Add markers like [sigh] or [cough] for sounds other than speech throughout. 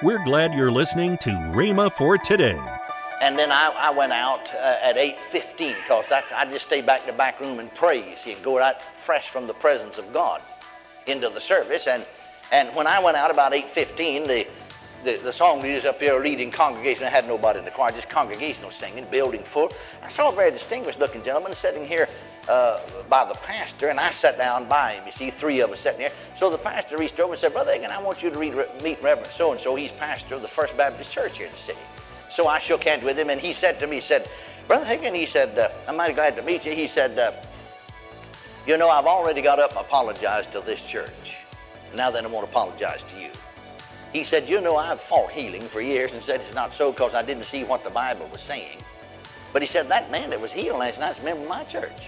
We're glad you're listening to Rhema for today. And then I, I went out uh, at 8.15 because I just stay back in the back room and pray. You see, go right fresh from the presence of God into the service. And, and when I went out about 8.15, the, the, the song leaders up here leading congregation. I had nobody in the choir, just congregational singing, building full. I saw a very distinguished looking gentleman sitting here uh, by the pastor, and I sat down by him. You see, three of us sitting there. So the pastor reached over and said, Brother Hagin, I want you to read, meet Reverend so and so. He's pastor of the First Baptist Church here in the city. So I shook hands with him, and he said to me, he said, Brother Hagin, he said, uh, I'm mighty glad to meet you. He said, uh, You know, I've already got up and apologized to this church. Now then, I want to apologize to you. He said, You know, I've fought healing for years and said it's not so because I didn't see what the Bible was saying. But he said, That man that was healed last night's a member of my church.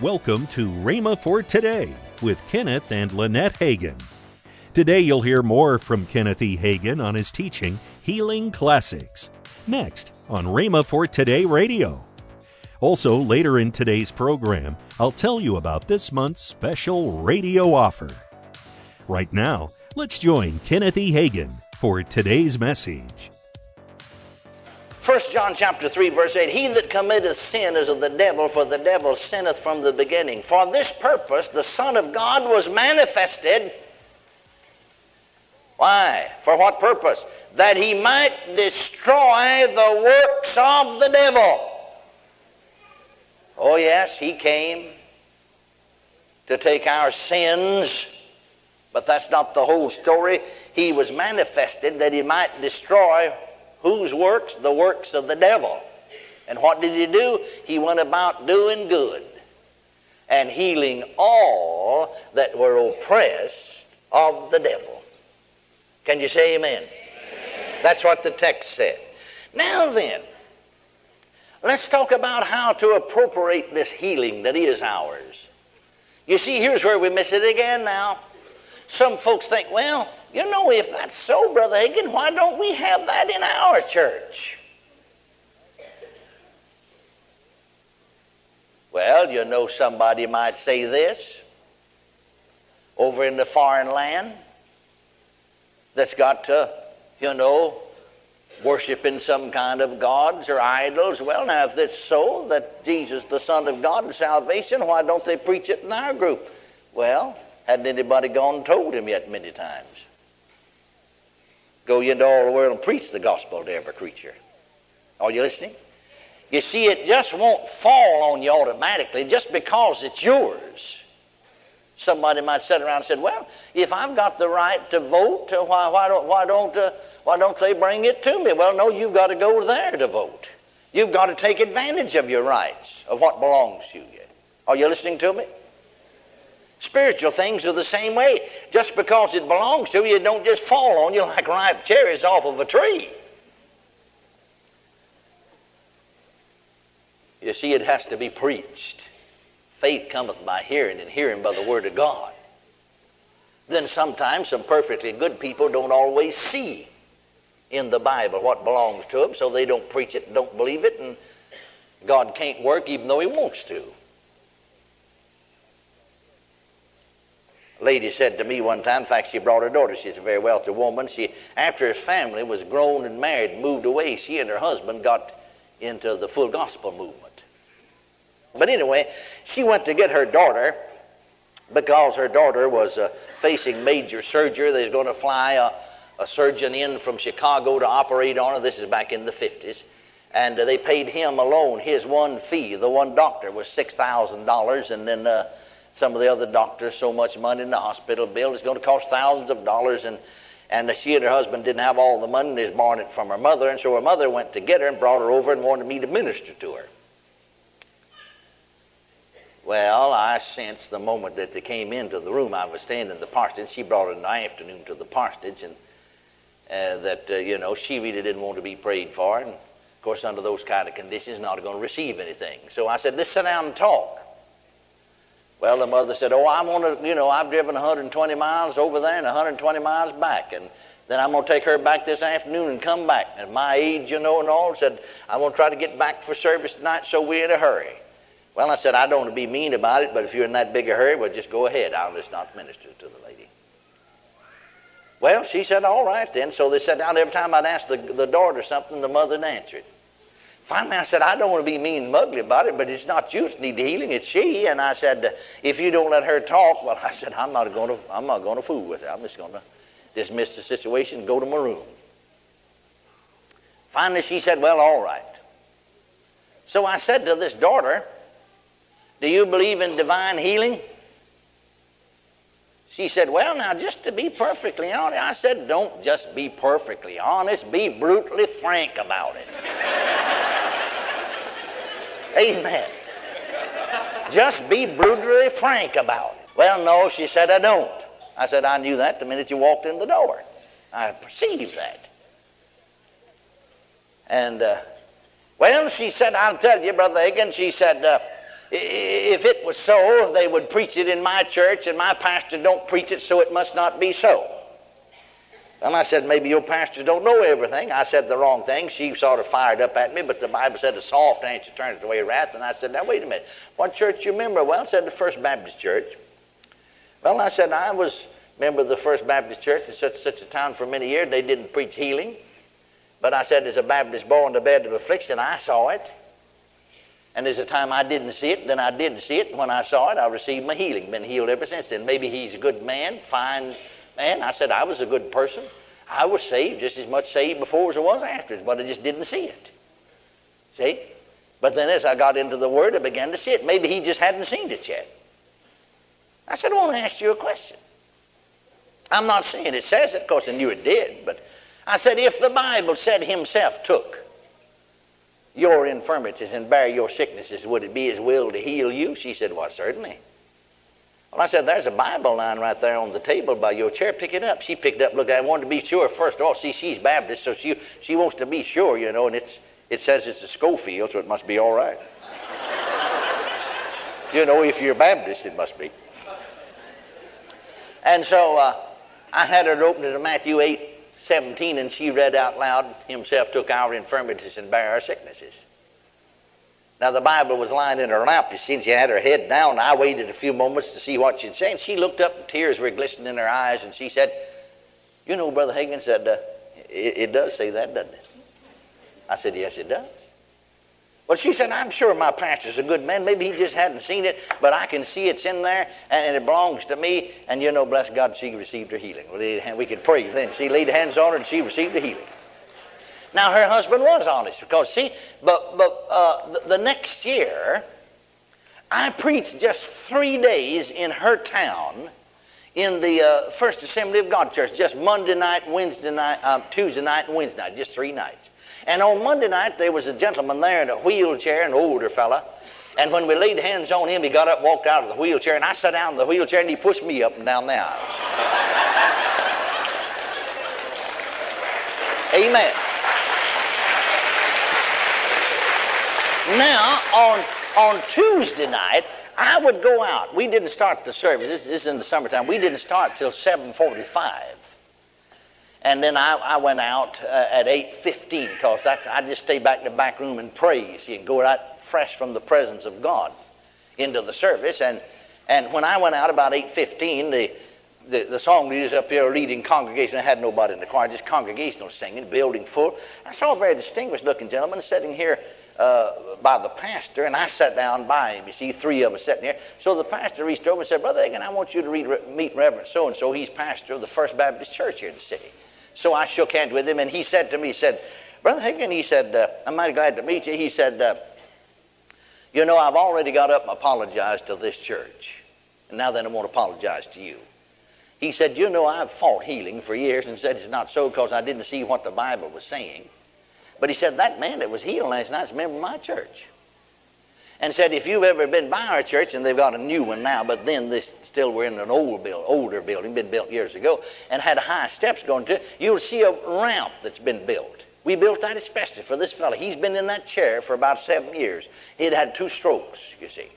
Welcome to Rhema for Today with Kenneth and Lynette Hagin. Today you'll hear more from Kenneth E. Hagin on his teaching, Healing Classics. Next on Rhema for Today Radio. Also, later in today's program, I'll tell you about this month's special radio offer. Right now, let's join Kenneth E. Hagin for today's message. 1 John chapter 3 verse 8 He that committeth sin is of the devil for the devil sinneth from the beginning. For this purpose the son of God was manifested. Why? For what purpose? That he might destroy the works of the devil. Oh yes he came to take our sins but that's not the whole story. He was manifested that he might destroy Whose works? The works of the devil. And what did he do? He went about doing good and healing all that were oppressed of the devil. Can you say amen? amen? That's what the text said. Now then, let's talk about how to appropriate this healing that is ours. You see, here's where we miss it again now. Some folks think, well, you know, if that's so, Brother Hagin, why don't we have that in our church? Well, you know, somebody might say this over in the foreign land that's got to, you know, worshiping some kind of gods or idols. Well, now, if it's so that Jesus, the Son of God, and salvation, why don't they preach it in our group? Well, Hadn't anybody gone and told him yet many times? Go into all the world and preach the gospel to every creature. Are you listening? You see, it just won't fall on you automatically just because it's yours. Somebody might sit around and say, "Well, if I've got the right to vote, uh, why, why don't why don't uh, why don't they bring it to me?" Well, no, you've got to go there to vote. You've got to take advantage of your rights of what belongs to you. Are you listening to me? Spiritual things are the same way. Just because it belongs to you, it don't just fall on you like ripe cherries off of a tree. You see, it has to be preached. Faith cometh by hearing, and hearing by the Word of God. Then sometimes some perfectly good people don't always see in the Bible what belongs to them, so they don't preach it don't believe it, and God can't work even though He wants to. Lady said to me one time, in fact, she brought her daughter. She's a very wealthy woman. She, after her family was grown and married and moved away, she and her husband got into the full gospel movement. But anyway, she went to get her daughter because her daughter was uh, facing major surgery. They was going to fly a, a, surgeon in from Chicago to operate on her. This is back in the 50s. And uh, they paid him alone his one fee. The one doctor was $6,000, and then uh, some of the other doctors so much money in the hospital bill. It's going to cost thousands of dollars. And, and she and her husband didn't have all the money. They was borrowing it from her mother. And so her mother went to get her and brought her over and wanted me to minister to her. Well, I sensed the moment that they came into the room, I was staying in the parsonage. She brought her in the afternoon to the parsonage, and uh, that, uh, you know, she really didn't want to be prayed for. And, of course, under those kind of conditions, not going to receive anything. So I said, let's sit down and talk. Well, the mother said, "Oh, I'm going to, you know, I've driven 120 miles over there and 120 miles back, and then I'm going to take her back this afternoon and come back. At my age, you know, and all, said I'm going to try to get back for service tonight, so we're in a hurry." Well, I said, I don't want to be mean about it, but if you're in that big a hurry, well, just go ahead. I'll just not minister to the lady. Well, she said, all right then. So they sat down. Every time I'd ask the, the daughter something, the mother would answer it. Finally, I said, I don't want to be mean and ugly about it, but it's not you that need the healing, it's she. And I said, if you don't let her talk, well, [laughs] I said, I'm not going to, I'm not going to fool with her. I'm just going to dismiss the situation and go to my room. Finally, she said, well, all right. So I said to this daughter, do you believe in divine healing? She said, Well, now, just to be perfectly honest, I said, Don't just be perfectly honest, be brutally frank about it. [laughs] Amen. Just be brutally frank about it. Well, no, she said, I don't. I said, I knew that the minute you walked in the door. I perceived that. And, uh, well, she said, I'll tell you, Brother Hagin, she said, uh, if it was so, they would preach it in my church, and my pastor don't preach it, so it must not be so. And I said, maybe your pastors don't know everything. I said the wrong thing. She sort of fired up at me, but the Bible said a soft answer turns away wrath. And I said, now wait a minute. What church you member? Well, I said the First Baptist Church. Well, I said I was member of the First Baptist Church in such such a town for many years. They didn't preach healing, but I said as a Baptist boy in the bed of affliction, I saw it. And there's a time I didn't see it, then I did see it. When I saw it, I received my healing. Been healed ever since then. Maybe he's a good man, fine man. I said I was a good person. I was saved just as much saved before as I was after, but I just didn't see it. See? But then as I got into the Word, I began to see it. Maybe he just hadn't seen it yet. I said, I want to ask you a question. I'm not saying it says it, of course I knew it did, but I said, if the Bible said himself took your infirmities and bear your sicknesses, would it be his will to heal you? She said, Well, certainly. Well, I said, There's a Bible line right there on the table by your chair. Pick it up. She picked it up, looked at it, wanted to be sure first all. See, she's Baptist, so she, she wants to be sure, you know, and it's, it says it's a Scofield, so it must be all right. [laughs] you know, if you're Baptist, it must be. And so uh, I had her open to Matthew 8, 17, and she read out loud, Himself took our infirmities and bare our sicknesses. Now, the Bible was lying in her lap. You see, she had her head down. I waited a few moments to see what she'd say, and she looked up, and tears were glistening in her eyes, and she said, You know, Brother Hagin said, uh, it, it does say that, doesn't it? I said, Yes, it does. Well, she said, I'm sure my pastor's a good man. Maybe he just hadn't seen it, but I can see it's in there, and it belongs to me. And you know, bless God, she received her healing. We could pray then. She laid hands on her, and she received the healing. Now, her husband was honest, because, see, but, but uh, the, the next year, I preached just three days in her town in the uh, First Assembly of God Church, just Monday night, Wednesday night, uh, Tuesday night, and Wednesday night, just three nights. And on Monday night, there was a gentleman there in a wheelchair, an older fella. And when we laid hands on him, he got up, walked out of the wheelchair, and I sat down in the wheelchair, and he pushed me up and down the aisles. [laughs] Amen. Now, on, on Tuesday night, I would go out. We didn't start the service. This, this is in the summertime. We didn't start till 745. And then I, I went out uh, at 8.15 because I just stay back in the back room and pray. You can go right fresh from the presence of God into the service. And, and when I went out about 8.15, the, the, the song leaders up here leading congregation. I had nobody in the choir, just congregational singing, building full. I saw a very distinguished looking gentleman sitting here uh, by the pastor, and I sat down by him. You see, three of us sitting there. So the pastor reached over and said, Brother Hagin, I want you to read, meet Reverend so and so. He's pastor of the First Baptist Church here in the city. So I shook hands with him, and he said to me, he said, Brother Hagin, he said, uh, I'm mighty glad to meet you. He said, uh, You know, I've already got up and apologized to this church, and now then I want to apologize to you. He said, You know, I've fought healing for years and said it's not so because I didn't see what the Bible was saying. But he said, That man that was healed last night is a member of my church and said, if you've ever been by our church, and they've got a new one now, but then this still we're in an old build, older building, been built years ago, and had high steps going to it, you'll see a ramp that's been built. We built that especially for this fellow. He's been in that chair for about seven years. He'd had two strokes, you see,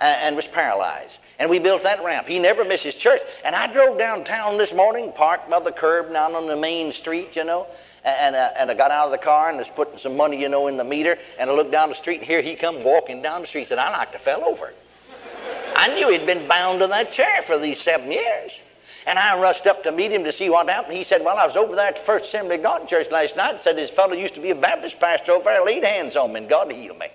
and, and was paralyzed. And we built that ramp. He never misses church. And I drove downtown this morning, parked by the curb down on the main street, you know, and, uh, and I got out of the car and was putting some money, you know, in the meter, and I looked down the street, and here he come walking down the street. Said, I like to fell over. I knew he'd been bound to that chair for these seven years. And I rushed up to meet him to see what happened. He said, Well, I was over there at the First Assembly of God Church last night and said his fellow used to be a Baptist pastor over there, laid hands on me, and God healed me.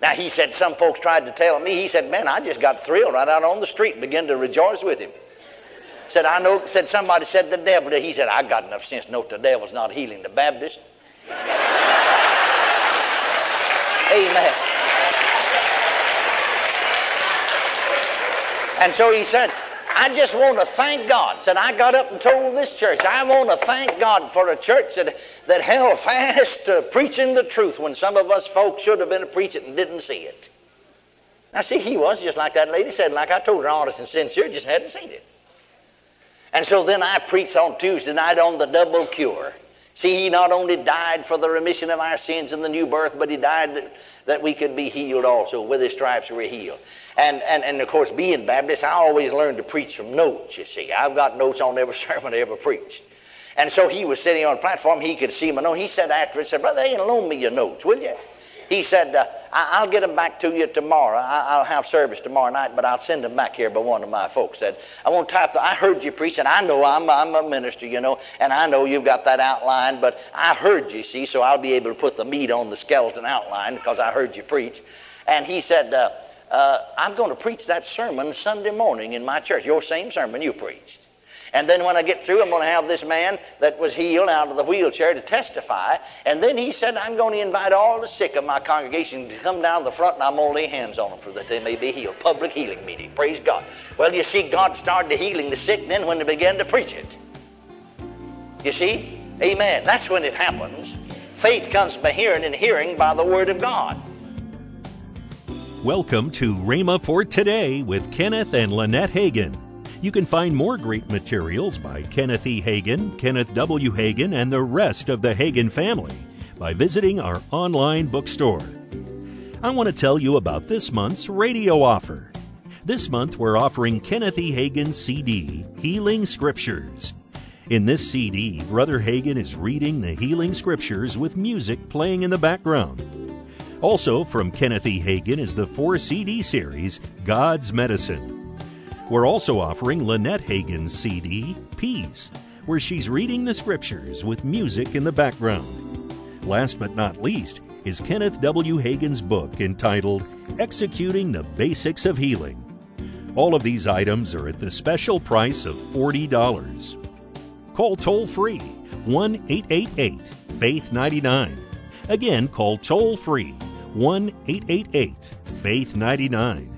Now, he said, Some folks tried to tell me. He said, Man, I just got thrilled right out on the street and began to rejoice with him. Said, I know, said somebody said the devil. He said, I got enough sense to know the devil's not healing the Baptist. [laughs] Amen. And so he said, I just want to thank God. Said, I got up and told this church, I want to thank God for a church that, that held [laughs] fast to preaching the truth when some of us folks should have been preaching and didn't see it. Now, see, he was just like that lady said, like I told her, honest and sincere, just hadn't seen it. And so then I preached on Tuesday night on the double cure. See, he not only died for the remission of our sins and the new birth, but he died that, that we could be healed also. With his stripes we're healed. And, and, and of course, being Baptist, I always learned to preach from notes, you see. I've got notes on every [laughs] sermon I ever preached. And so he was sitting on the platform, he could see my notes. He said after, he said, Brother, hey, loan me your notes, will you? He said, uh, I- will get them back to you tomorrow. I- will have service tomorrow night, but I'll send them back here by one of my folks. Said, I won't type the, I heard you preach, and I know I'm, I'm a minister, you know, and I know you've got that outline, but I heard you, see, so I'll be able to put the meat on the skeleton outline because I heard you preach. And he said, uh, uh, I'm going to preach that sermon Sunday morning in my church, your same sermon you preached. And then when I get through, I'm going to have this man that was healed out of the wheelchair to testify. And then he said, I'm going to invite all the sick of my congregation to come down the front and I'm going to lay hands on them for that they may be healed. Public healing meeting. Praise God. Well, you see, God started healing the sick then when they began to preach it. You see? Amen. That's when it happens. Faith comes by hearing and hearing by the Word of God. Welcome to Rhema for Today with Kenneth and Lynette Hagin. You can find more great materials by Kenneth E. Hagin, Kenneth W. Hagin, and the rest of the Hagin family by visiting our online bookstore. I want to tell you about this month's radio offer. This month we're offering Kenneth E. Hagin's CD, Healing Scriptures. In this CD, Brother Hagin is reading the healing scriptures with music playing in the background. Also from Kenneth E. Hagin is the four CD series, God's Medicine. We're also offering Lynette Hagin's CD, Peace, where she's reading the scriptures with music in the background. Last but not least is Kenneth W. Hagin's book entitled Executing the Basics of Healing. All of these items are at the special price of $40. Call toll free 1 888 Faith 99. Again, call toll free 1 888 Faith 99.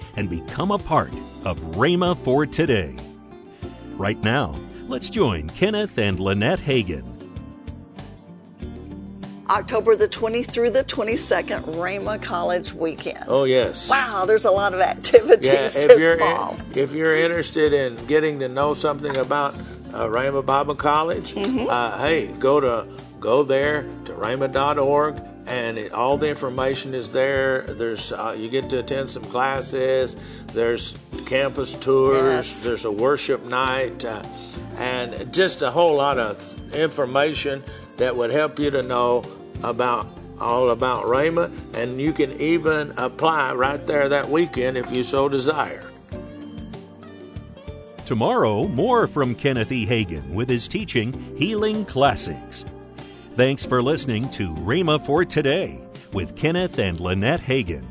and become a part of Rhema for Today. Right now, let's join Kenneth and Lynette Hagin. October the 20th through the 22nd, Rhema College Weekend. Oh, yes. Wow, there's a lot of activities Yeah, if this you're fall. in- if you're interested in getting to know something about uh, Rhema Bible College, Mm-hmm. uh, hey, go to go there to rhema.org and it, all the information is there. There's uh, you get to attend some classes. There's campus tours. Yes. There's a worship night, uh, and just a whole lot of information that would help you to know about all about Rhema, and you can even apply right there that weekend if you so desire. Tomorrow, more from Kenneth E. Hagin with his teaching Healing Classics. Thanks for listening to Rhema for Today with Kenneth and Lynette Hagin.